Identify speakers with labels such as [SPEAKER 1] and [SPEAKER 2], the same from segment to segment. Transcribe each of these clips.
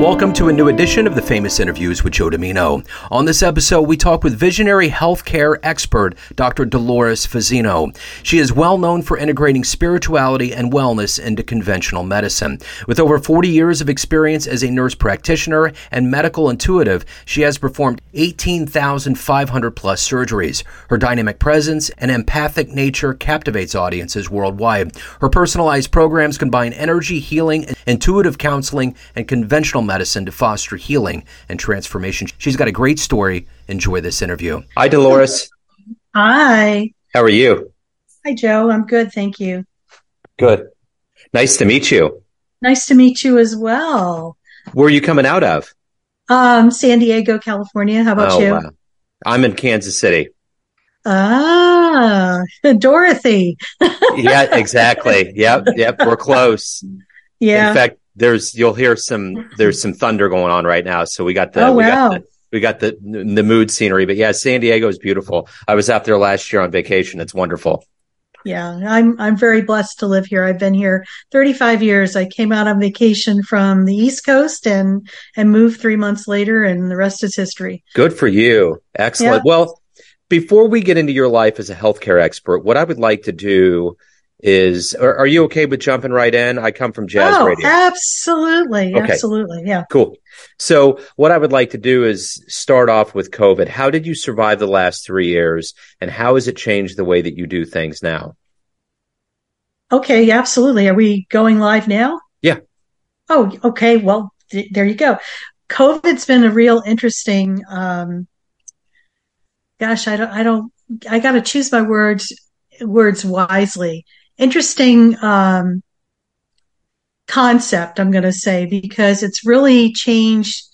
[SPEAKER 1] Welcome to a new edition of the Famous Interviews with Joe Dimino. On this episode, we talk with visionary healthcare expert Dr. Dolores Fazzino. She is well known for integrating spirituality and wellness into conventional medicine. With over 40 years of experience as a nurse practitioner and medical intuitive, she has performed 18,500 plus surgeries. Her dynamic presence and empathic nature captivates audiences worldwide. Her personalized programs combine energy, healing, intuitive counseling, and conventional medicine to foster healing and transformation. She's got a great story. Enjoy this interview. Hi, Dolores.
[SPEAKER 2] Hi.
[SPEAKER 1] How are you?
[SPEAKER 2] Hi, Joe. I'm good. Thank you.
[SPEAKER 1] Good. Nice to meet you.
[SPEAKER 2] Nice to meet you as well.
[SPEAKER 1] Where are you coming out of?
[SPEAKER 2] Um, San Diego, California. How about oh, you? Wow.
[SPEAKER 1] I'm in Kansas City.
[SPEAKER 2] Ah, Dorothy.
[SPEAKER 1] yeah, exactly. Yep, yep. We're close.
[SPEAKER 2] Yeah.
[SPEAKER 1] In fact, there's you'll hear some there's some thunder going on right now. So we got the oh, we wow. got the we got the the mood scenery. But yeah, San Diego is beautiful. I was out there last year on vacation. It's wonderful.
[SPEAKER 2] Yeah, I'm I'm very blessed to live here. I've been here 35 years. I came out on vacation from the East Coast and and moved 3 months later and the rest is history.
[SPEAKER 1] Good for you. Excellent. Yeah. Well, before we get into your life as a healthcare expert, what I would like to do is are, are, you okay with jumping right in? I come from jazz
[SPEAKER 2] oh,
[SPEAKER 1] radio.
[SPEAKER 2] Absolutely. Okay. Absolutely. Yeah.
[SPEAKER 1] Cool. So what I would like to do is start off with COVID. How did you survive the last three years and how has it changed the way that you do things now?
[SPEAKER 2] Okay. Yeah, absolutely. Are we going live now?
[SPEAKER 1] Yeah.
[SPEAKER 2] Oh, okay. Well, th- there you go. COVID's been a real interesting, um, gosh, I don't, I don't, I got to choose my words, words wisely interesting um, concept, I'm going to say, because it's really changed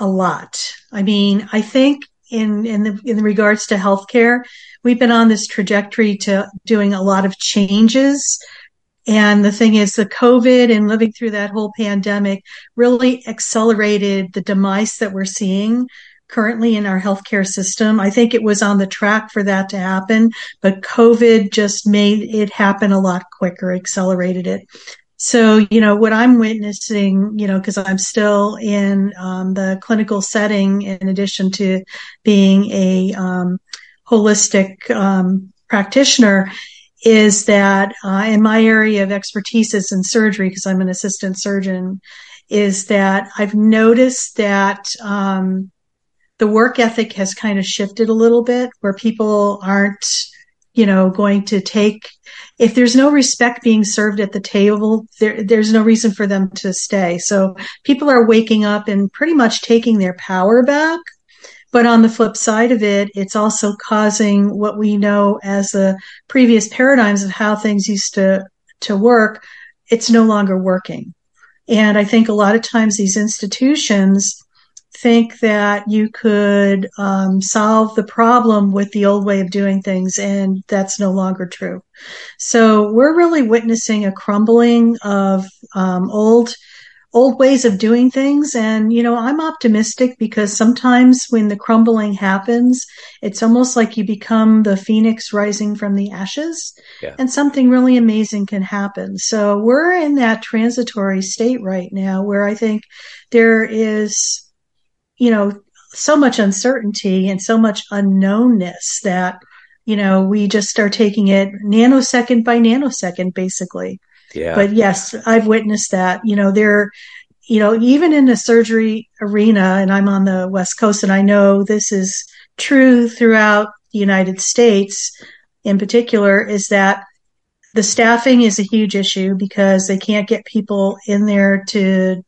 [SPEAKER 2] a lot. I mean, I think in in the in regards to healthcare, we've been on this trajectory to doing a lot of changes. And the thing is, the COVID and living through that whole pandemic really accelerated the demise that we're seeing currently in our healthcare system. I think it was on the track for that to happen, but COVID just made it happen a lot quicker, accelerated it. So, you know, what I'm witnessing, you know, because I'm still in um, the clinical setting in addition to being a um, holistic um, practitioner, is that uh, in my area of expertise is in surgery, because I'm an assistant surgeon, is that I've noticed that um, the work ethic has kind of shifted a little bit where people aren't, you know, going to take, if there's no respect being served at the table, there, there's no reason for them to stay. So people are waking up and pretty much taking their power back. But on the flip side of it, it's also causing what we know as the previous paradigms of how things used to, to work. It's no longer working. And I think a lot of times these institutions, think that you could um, solve the problem with the old way of doing things, and that's no longer true. So we're really witnessing a crumbling of um, old old ways of doing things and you know i'm optimistic because sometimes when the crumbling happens it's almost like you become the phoenix rising from the ashes yeah. and something really amazing can happen so we're in that transitory state right now where i think there is you know, so much uncertainty and so much unknownness that, you know, we just start taking it nanosecond by nanosecond, basically.
[SPEAKER 1] Yeah.
[SPEAKER 2] But yes, I've witnessed that. You know, there, you know, even in the surgery arena, and I'm on the West Coast, and I know this is true throughout the United States in particular, is that the staffing is a huge issue because they can't get people in there to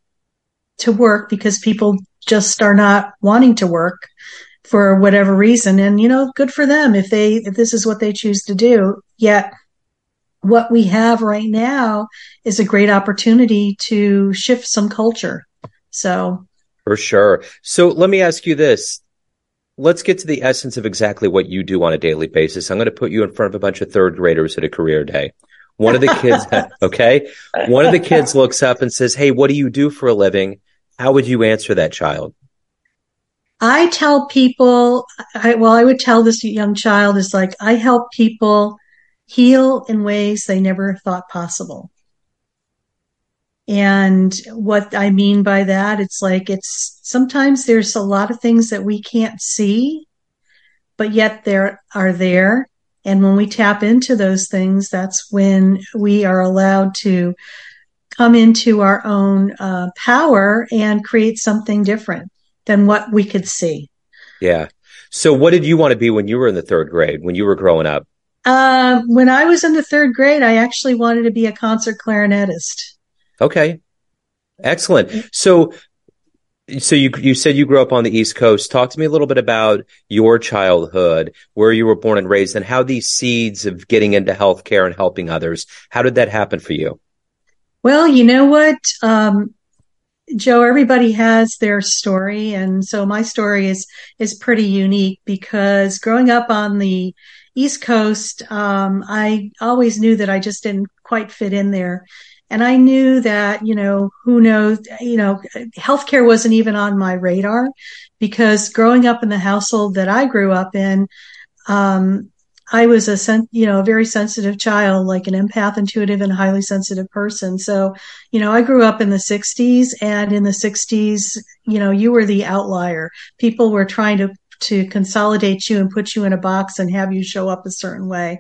[SPEAKER 2] to work because people just are not wanting to work for whatever reason. And, you know, good for them if they, if this is what they choose to do. Yet what we have right now is a great opportunity to shift some culture. So.
[SPEAKER 1] For sure. So let me ask you this. Let's get to the essence of exactly what you do on a daily basis. I'm going to put you in front of a bunch of third graders at a career day. One of the kids, okay. One of the kids looks up and says, Hey, what do you do for a living? How would you answer that child?
[SPEAKER 2] I tell people, I, well, I would tell this young child is like, I help people heal in ways they never thought possible. And what I mean by that, it's like it's sometimes there's a lot of things that we can't see, but yet there are there. And when we tap into those things, that's when we are allowed to come into our own uh, power and create something different than what we could see.
[SPEAKER 1] Yeah. So, what did you want to be when you were in the third grade, when you were growing up?
[SPEAKER 2] Uh, when I was in the third grade, I actually wanted to be a concert clarinetist.
[SPEAKER 1] Okay. Excellent. So, so you you said you grew up on the East Coast. Talk to me a little bit about your childhood, where you were born and raised, and how these seeds of getting into healthcare and helping others. How did that happen for you?
[SPEAKER 2] Well, you know what, um, Joe. Everybody has their story, and so my story is is pretty unique because growing up on the East Coast, um, I always knew that I just didn't quite fit in there. And I knew that, you know, who knows, you know, healthcare wasn't even on my radar because growing up in the household that I grew up in, um, I was a sen- you know a very sensitive child, like an empath, intuitive, and highly sensitive person. So, you know, I grew up in the '60s, and in the '60s, you know, you were the outlier. People were trying to to consolidate you and put you in a box and have you show up a certain way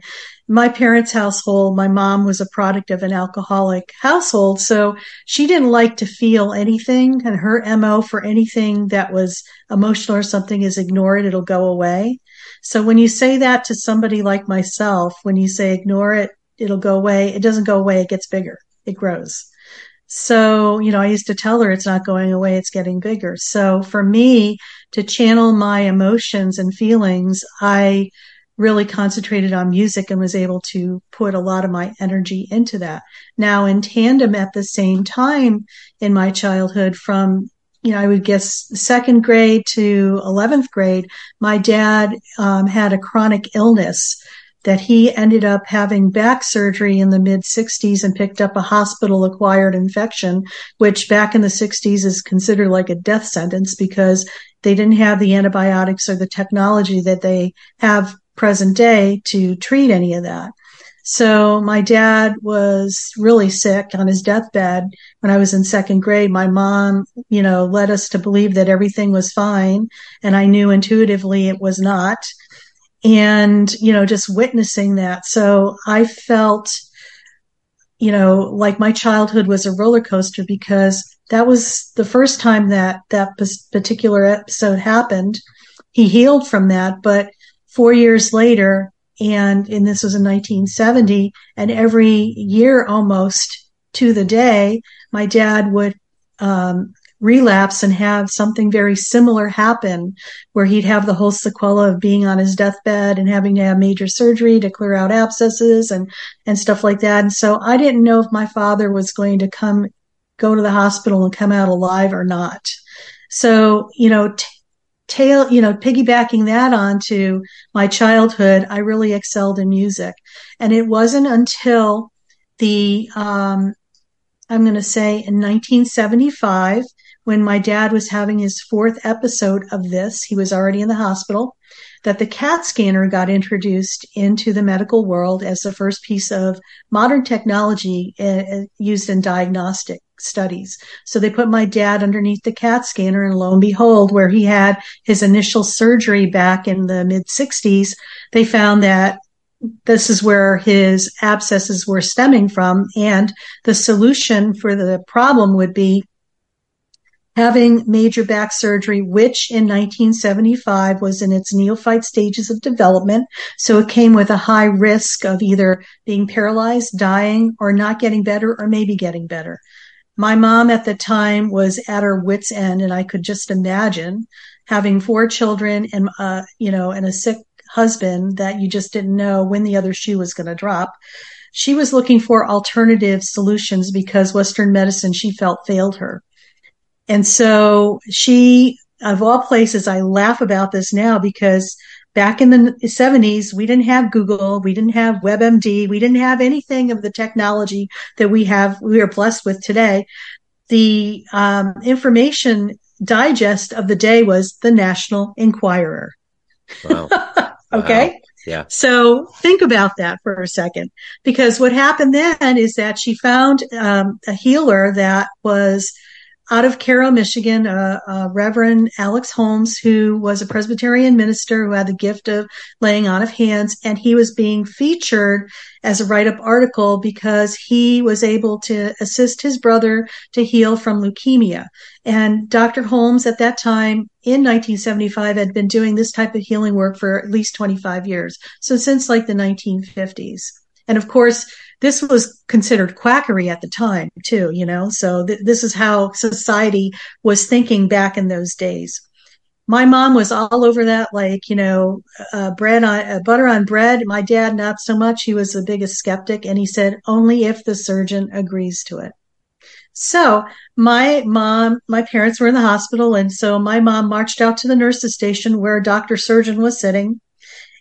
[SPEAKER 2] my parents' household, my mom was a product of an alcoholic household. So she didn't like to feel anything. And her MO for anything that was emotional or something is ignore it, it'll go away. So when you say that to somebody like myself, when you say ignore it, it'll go away, it doesn't go away, it gets bigger, it grows. So, you know, I used to tell her it's not going away, it's getting bigger. So for me to channel my emotions and feelings, I really concentrated on music and was able to put a lot of my energy into that. Now, in tandem at the same time in my childhood, from you know, I would guess second grade to 11th grade, my dad um, had a chronic illness that he ended up having back surgery in the mid 60s and picked up a hospital acquired infection, which back in the 60s is considered like a death sentence because they didn't have the antibiotics or the technology that they have present day to treat any of that. So my dad was really sick on his deathbed when I was in second grade. My mom, you know, led us to believe that everything was fine. And I knew intuitively it was not. And, you know, just witnessing that. So I felt, you know, like my childhood was a roller coaster because that was the first time that that particular episode happened. He healed from that, but four years later, and, and this was in 1970, and every year almost to the day, my dad would um, relapse and have something very similar happen where he'd have the whole sequela of being on his deathbed and having to have major surgery to clear out abscesses and and stuff like that and so i didn't know if my father was going to come go to the hospital and come out alive or not so you know t- tail, you know, piggybacking that onto my childhood, I really excelled in music. And it wasn't until the, um, I'm going to say in 1975, when my dad was having his fourth episode of this, he was already in the hospital, that the CAT scanner got introduced into the medical world as the first piece of modern technology uh, used in diagnostic studies. So they put my dad underneath the CAT scanner and lo and behold, where he had his initial surgery back in the mid 60s, they found that this is where his abscesses were stemming from. And the solution for the problem would be having major back surgery, which in 1975 was in its neophyte stages of development. So it came with a high risk of either being paralyzed, dying, or not getting better, or maybe getting better my mom at the time was at her wits end and i could just imagine having four children and uh, you know and a sick husband that you just didn't know when the other shoe was going to drop she was looking for alternative solutions because western medicine she felt failed her and so she of all places i laugh about this now because back in the 70s, we didn't have Google, we didn't have WebMD, we didn't have anything of the technology that we have, we are blessed with today. The um, information digest of the day was the National Enquirer. Wow. okay. Wow.
[SPEAKER 1] Yeah.
[SPEAKER 2] So think about that for a second, because what happened then is that she found um, a healer that was out of Cairo, Michigan, uh, uh, Reverend Alex Holmes, who was a Presbyterian minister who had the gift of laying on of hands, and he was being featured as a write-up article because he was able to assist his brother to heal from leukemia. And Dr. Holmes at that time in 1975 had been doing this type of healing work for at least 25 years. So since like the 1950s. And of course, this was considered quackery at the time too, you know. So th- this is how society was thinking back in those days. My mom was all over that, like you know, uh, bread on uh, butter on bread. My dad not so much. He was the biggest skeptic, and he said only if the surgeon agrees to it. So my mom, my parents were in the hospital, and so my mom marched out to the nurses station where a doctor surgeon was sitting,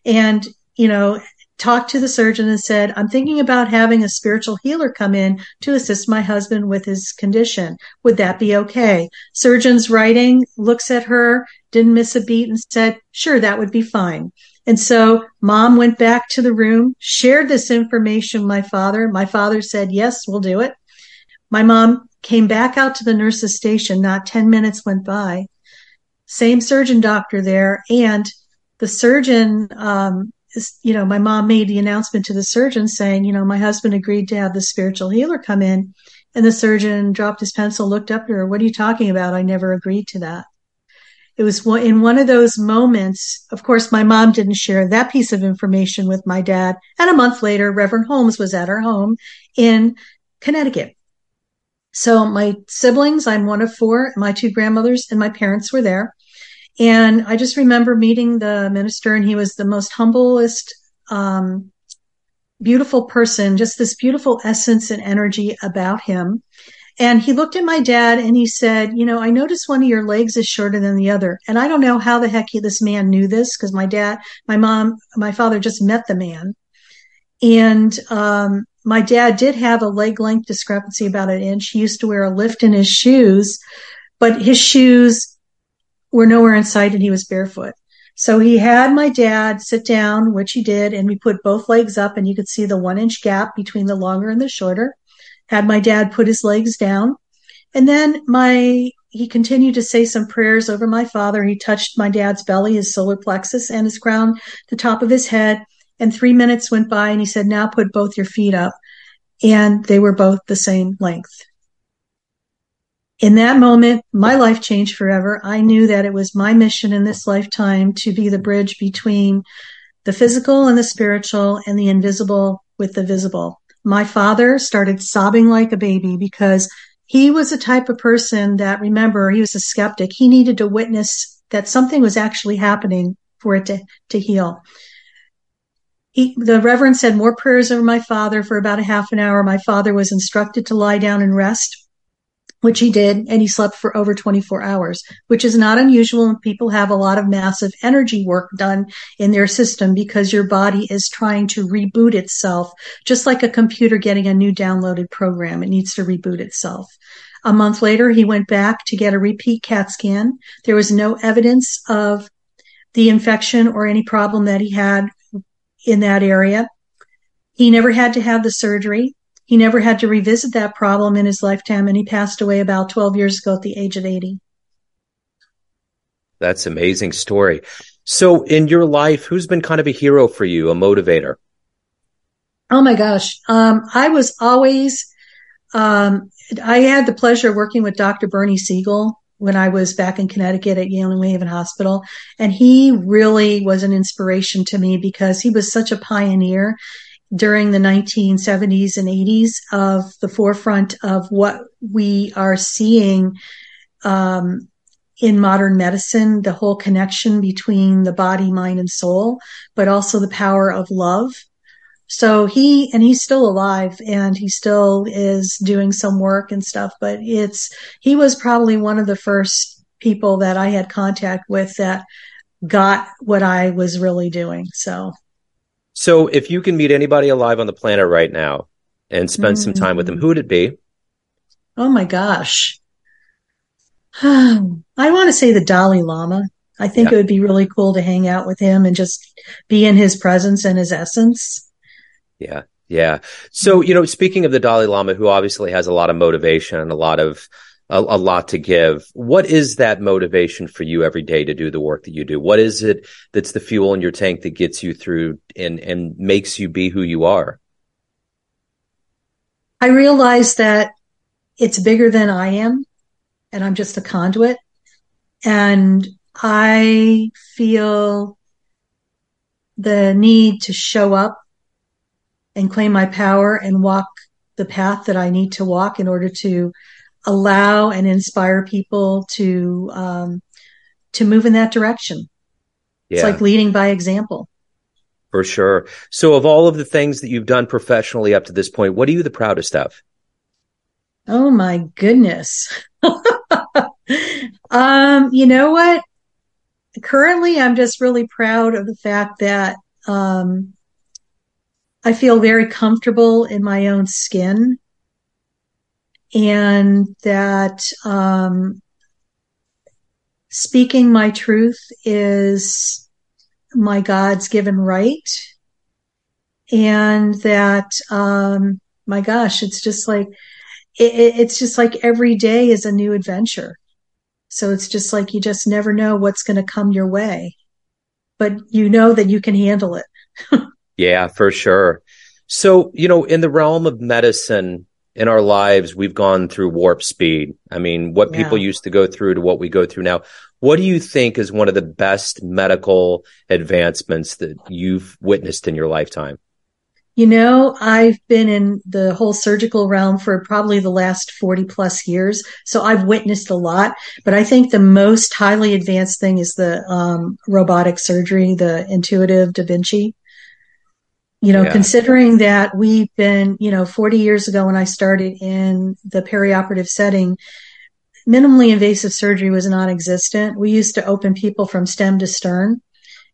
[SPEAKER 2] and you know talked to the surgeon and said, I'm thinking about having a spiritual healer come in to assist my husband with his condition. Would that be okay? Surgeon's writing looks at her, didn't miss a beat and said, sure, that would be fine. And so mom went back to the room, shared this information with my father. My father said, yes, we'll do it. My mom came back out to the nurse's station. Not 10 minutes went by. Same surgeon doctor there. And the surgeon um, you know, my mom made the announcement to the surgeon saying, you know, my husband agreed to have the spiritual healer come in. And the surgeon dropped his pencil, looked up at her. What are you talking about? I never agreed to that. It was in one of those moments. Of course, my mom didn't share that piece of information with my dad. And a month later, Reverend Holmes was at our home in Connecticut. So my siblings, I'm one of four, my two grandmothers and my parents were there. And I just remember meeting the minister, and he was the most humblest, um, beautiful person, just this beautiful essence and energy about him. And he looked at my dad and he said, You know, I noticed one of your legs is shorter than the other. And I don't know how the heck he, this man knew this because my dad, my mom, my father just met the man. And um, my dad did have a leg length discrepancy about an inch. He used to wear a lift in his shoes, but his shoes were nowhere in sight and he was barefoot. So he had my dad sit down, which he did, and we put both legs up and you could see the one inch gap between the longer and the shorter. Had my dad put his legs down. And then my, he continued to say some prayers over my father. He touched my dad's belly, his solar plexus and his crown, the top of his head. And three minutes went by and he said, now put both your feet up. And they were both the same length in that moment, my life changed forever. I knew that it was my mission in this lifetime to be the bridge between the physical and the spiritual and the invisible with the visible. My father started sobbing like a baby because he was the type of person that remember he was a skeptic. He needed to witness that something was actually happening for it to, to heal. He, the Reverend said more prayers over my father for about a half an hour. My father was instructed to lie down and rest which he did, and he slept for over 24 hours, which is not unusual when people have a lot of massive energy work done in their system because your body is trying to reboot itself, just like a computer getting a new downloaded program. It needs to reboot itself. A month later, he went back to get a repeat CAT scan. There was no evidence of the infection or any problem that he had in that area. He never had to have the surgery. He never had to revisit that problem in his lifetime, and he passed away about 12 years ago at the age of 80.
[SPEAKER 1] That's amazing story. So, in your life, who's been kind of a hero for you, a motivator?
[SPEAKER 2] Oh my gosh. Um, I was always, um, I had the pleasure of working with Dr. Bernie Siegel when I was back in Connecticut at Yale New Haven Hospital. And he really was an inspiration to me because he was such a pioneer during the 1970s and 80s of the forefront of what we are seeing um, in modern medicine the whole connection between the body, mind, and soul, but also the power of love. So he, and he's still alive and he still is doing some work and stuff, but it's, he was probably one of the first people that I had contact with that got what I was really doing. So
[SPEAKER 1] so if you can meet anybody alive on the planet right now and spend mm. some time with them, who would it be?
[SPEAKER 2] Oh my gosh. I want to say the Dalai Lama. I think yeah. it would be really cool to hang out with him and just be in his presence and his essence.
[SPEAKER 1] Yeah. Yeah. So, you know, speaking of the Dalai Lama, who obviously has a lot of motivation and a lot of, a, a, lot to give. What is that motivation for you every day to do the work that you do? What is it that's the fuel in your tank that gets you through and, and makes you be who you are?
[SPEAKER 2] I realize that it's bigger than I am and I'm just a conduit. And I feel the need to show up and claim my power and walk the path that I need to walk in order to allow and inspire people to um, to move in that direction. Yeah. It's like leading by example.
[SPEAKER 1] For sure. So, of all of the things that you've done professionally up to this point, what are you the proudest of?
[SPEAKER 2] Oh my goodness. um, you know what? Currently, I'm just really proud of the fact that um, I feel very comfortable in my own skin and that um, speaking my truth is my God's given right. And that, um, my gosh, it's just like, it, it's just like every day is a new adventure. So it's just like you just never know what's going to come your way, but you know that you can handle it.
[SPEAKER 1] yeah, for sure. So, you know, in the realm of medicine, in our lives, we've gone through warp speed. I mean, what yeah. people used to go through to what we go through now. What do you think is one of the best medical advancements that you've witnessed in your lifetime?
[SPEAKER 2] You know, I've been in the whole surgical realm for probably the last 40 plus years. So I've witnessed a lot, but I think the most highly advanced thing is the um, robotic surgery, the intuitive Da Vinci you know, yeah. considering that we've been, you know, 40 years ago when I started in the perioperative setting, minimally invasive surgery was non existent. We used to open people from stem to stern.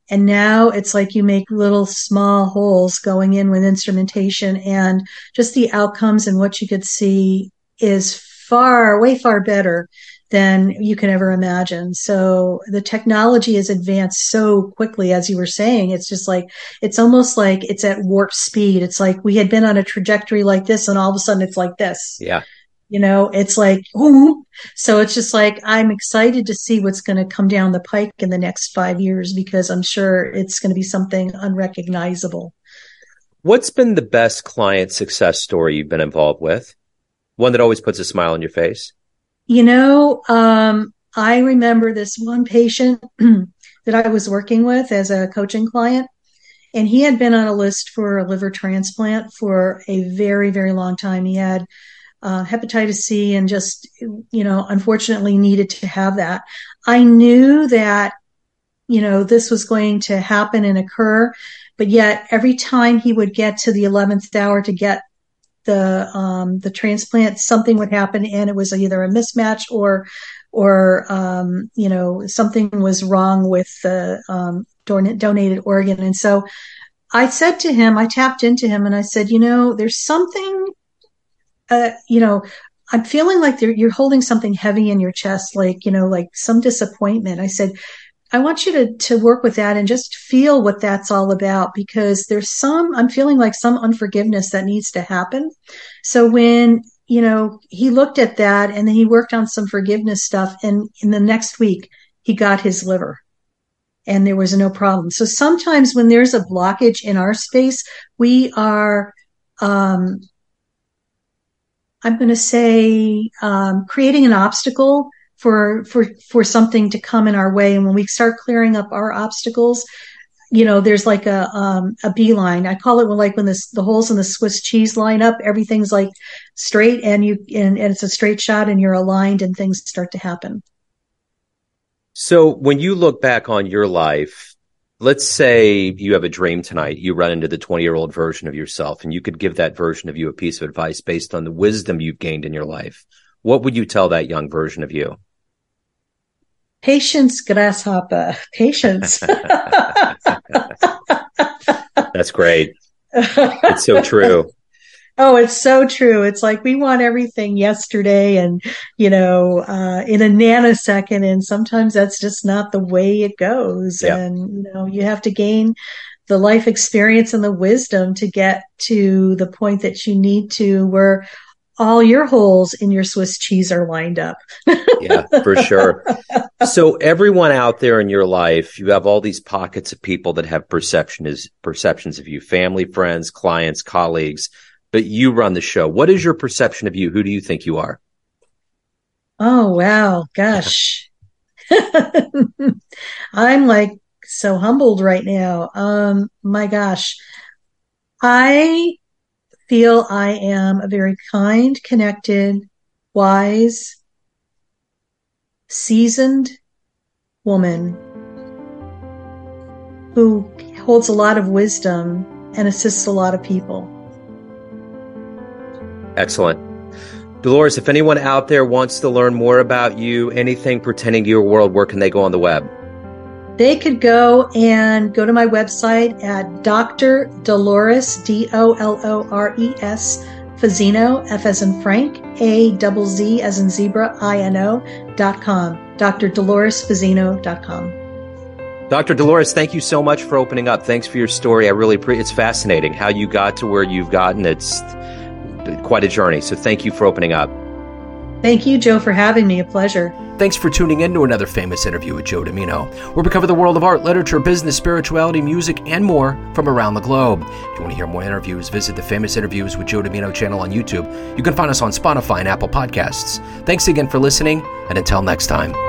[SPEAKER 2] And now it's like you make little small holes going in with instrumentation and just the outcomes and what you could see is far, way far better than you can ever imagine. So the technology has advanced so quickly, as you were saying. It's just like, it's almost like it's at warp speed. It's like we had been on a trajectory like this and all of a sudden it's like this.
[SPEAKER 1] Yeah.
[SPEAKER 2] You know, it's like, ooh. so it's just like, I'm excited to see what's going to come down the pike in the next five years because I'm sure it's going to be something unrecognizable.
[SPEAKER 1] What's been the best client success story you've been involved with? One that always puts a smile on your face?
[SPEAKER 2] You know, um, I remember this one patient that I was working with as a coaching client, and he had been on a list for a liver transplant for a very, very long time. He had uh, hepatitis C and just, you know, unfortunately needed to have that. I knew that, you know, this was going to happen and occur, but yet every time he would get to the 11th hour to get the um, the transplant, something would happen, and it was either a mismatch or or um, you know something was wrong with the um, don- donated organ. And so I said to him, I tapped into him, and I said, you know, there's something, uh, you know. I'm feeling like you're holding something heavy in your chest, like, you know, like some disappointment. I said, I want you to, to work with that and just feel what that's all about because there's some, I'm feeling like some unforgiveness that needs to happen. So when, you know, he looked at that and then he worked on some forgiveness stuff and in the next week he got his liver and there was no problem. So sometimes when there's a blockage in our space, we are, um, I'm going to say, um, creating an obstacle for for for something to come in our way. And when we start clearing up our obstacles you know there's like a um a beeline. I call it when like when this the holes in the swiss cheese line up everything's like straight and you and, and it's a straight shot and you're aligned and things start to happen.
[SPEAKER 1] So when you look back on your life let's say you have a dream tonight you run into the 20 year old version of yourself and you could give that version of you a piece of advice based on the wisdom you've gained in your life. What would you tell that young version of you
[SPEAKER 2] Patience, grasshopper. Patience.
[SPEAKER 1] That's great. It's so true.
[SPEAKER 2] Oh, it's so true. It's like we want everything yesterday and, you know, uh, in a nanosecond. And sometimes that's just not the way it goes. Yeah. And, you know, you have to gain the life experience and the wisdom to get to the point that you need to where all your holes in your Swiss cheese are lined up.
[SPEAKER 1] yeah, for sure. So everyone out there in your life, you have all these pockets of people that have perception is perceptions of you, family, friends, clients, colleagues, but you run the show. What is your perception of you? Who do you think you are?
[SPEAKER 2] Oh, wow. Gosh. I'm like so humbled right now. Um, my gosh. I feel I am a very kind, connected, wise, seasoned woman who holds a lot of wisdom and assists a lot of people.
[SPEAKER 1] Excellent. Dolores, if anyone out there wants to learn more about you, anything pertaining to your world, where can they go on the web?
[SPEAKER 2] They could go and go to my website at Dr. Dolores, D O L O R E S, Fazzino, F as in Frank, A double Z as in zebra, I N O dot com. Dr. Dolores Fazzino dot com.
[SPEAKER 1] Dr. Dolores, thank you so much for opening up. Thanks for your story. I really appreciate it's fascinating how you got to where you've gotten. It's quite a journey. So thank you for opening up.
[SPEAKER 2] Thank you, Joe, for having me. A pleasure.
[SPEAKER 1] Thanks for tuning in to another famous interview with Joe Dimino, where we cover the world of art, literature, business, spirituality, music, and more from around the globe. If you want to hear more interviews, visit the Famous Interviews with Joe Dimino channel on YouTube. You can find us on Spotify and Apple Podcasts. Thanks again for listening, and until next time.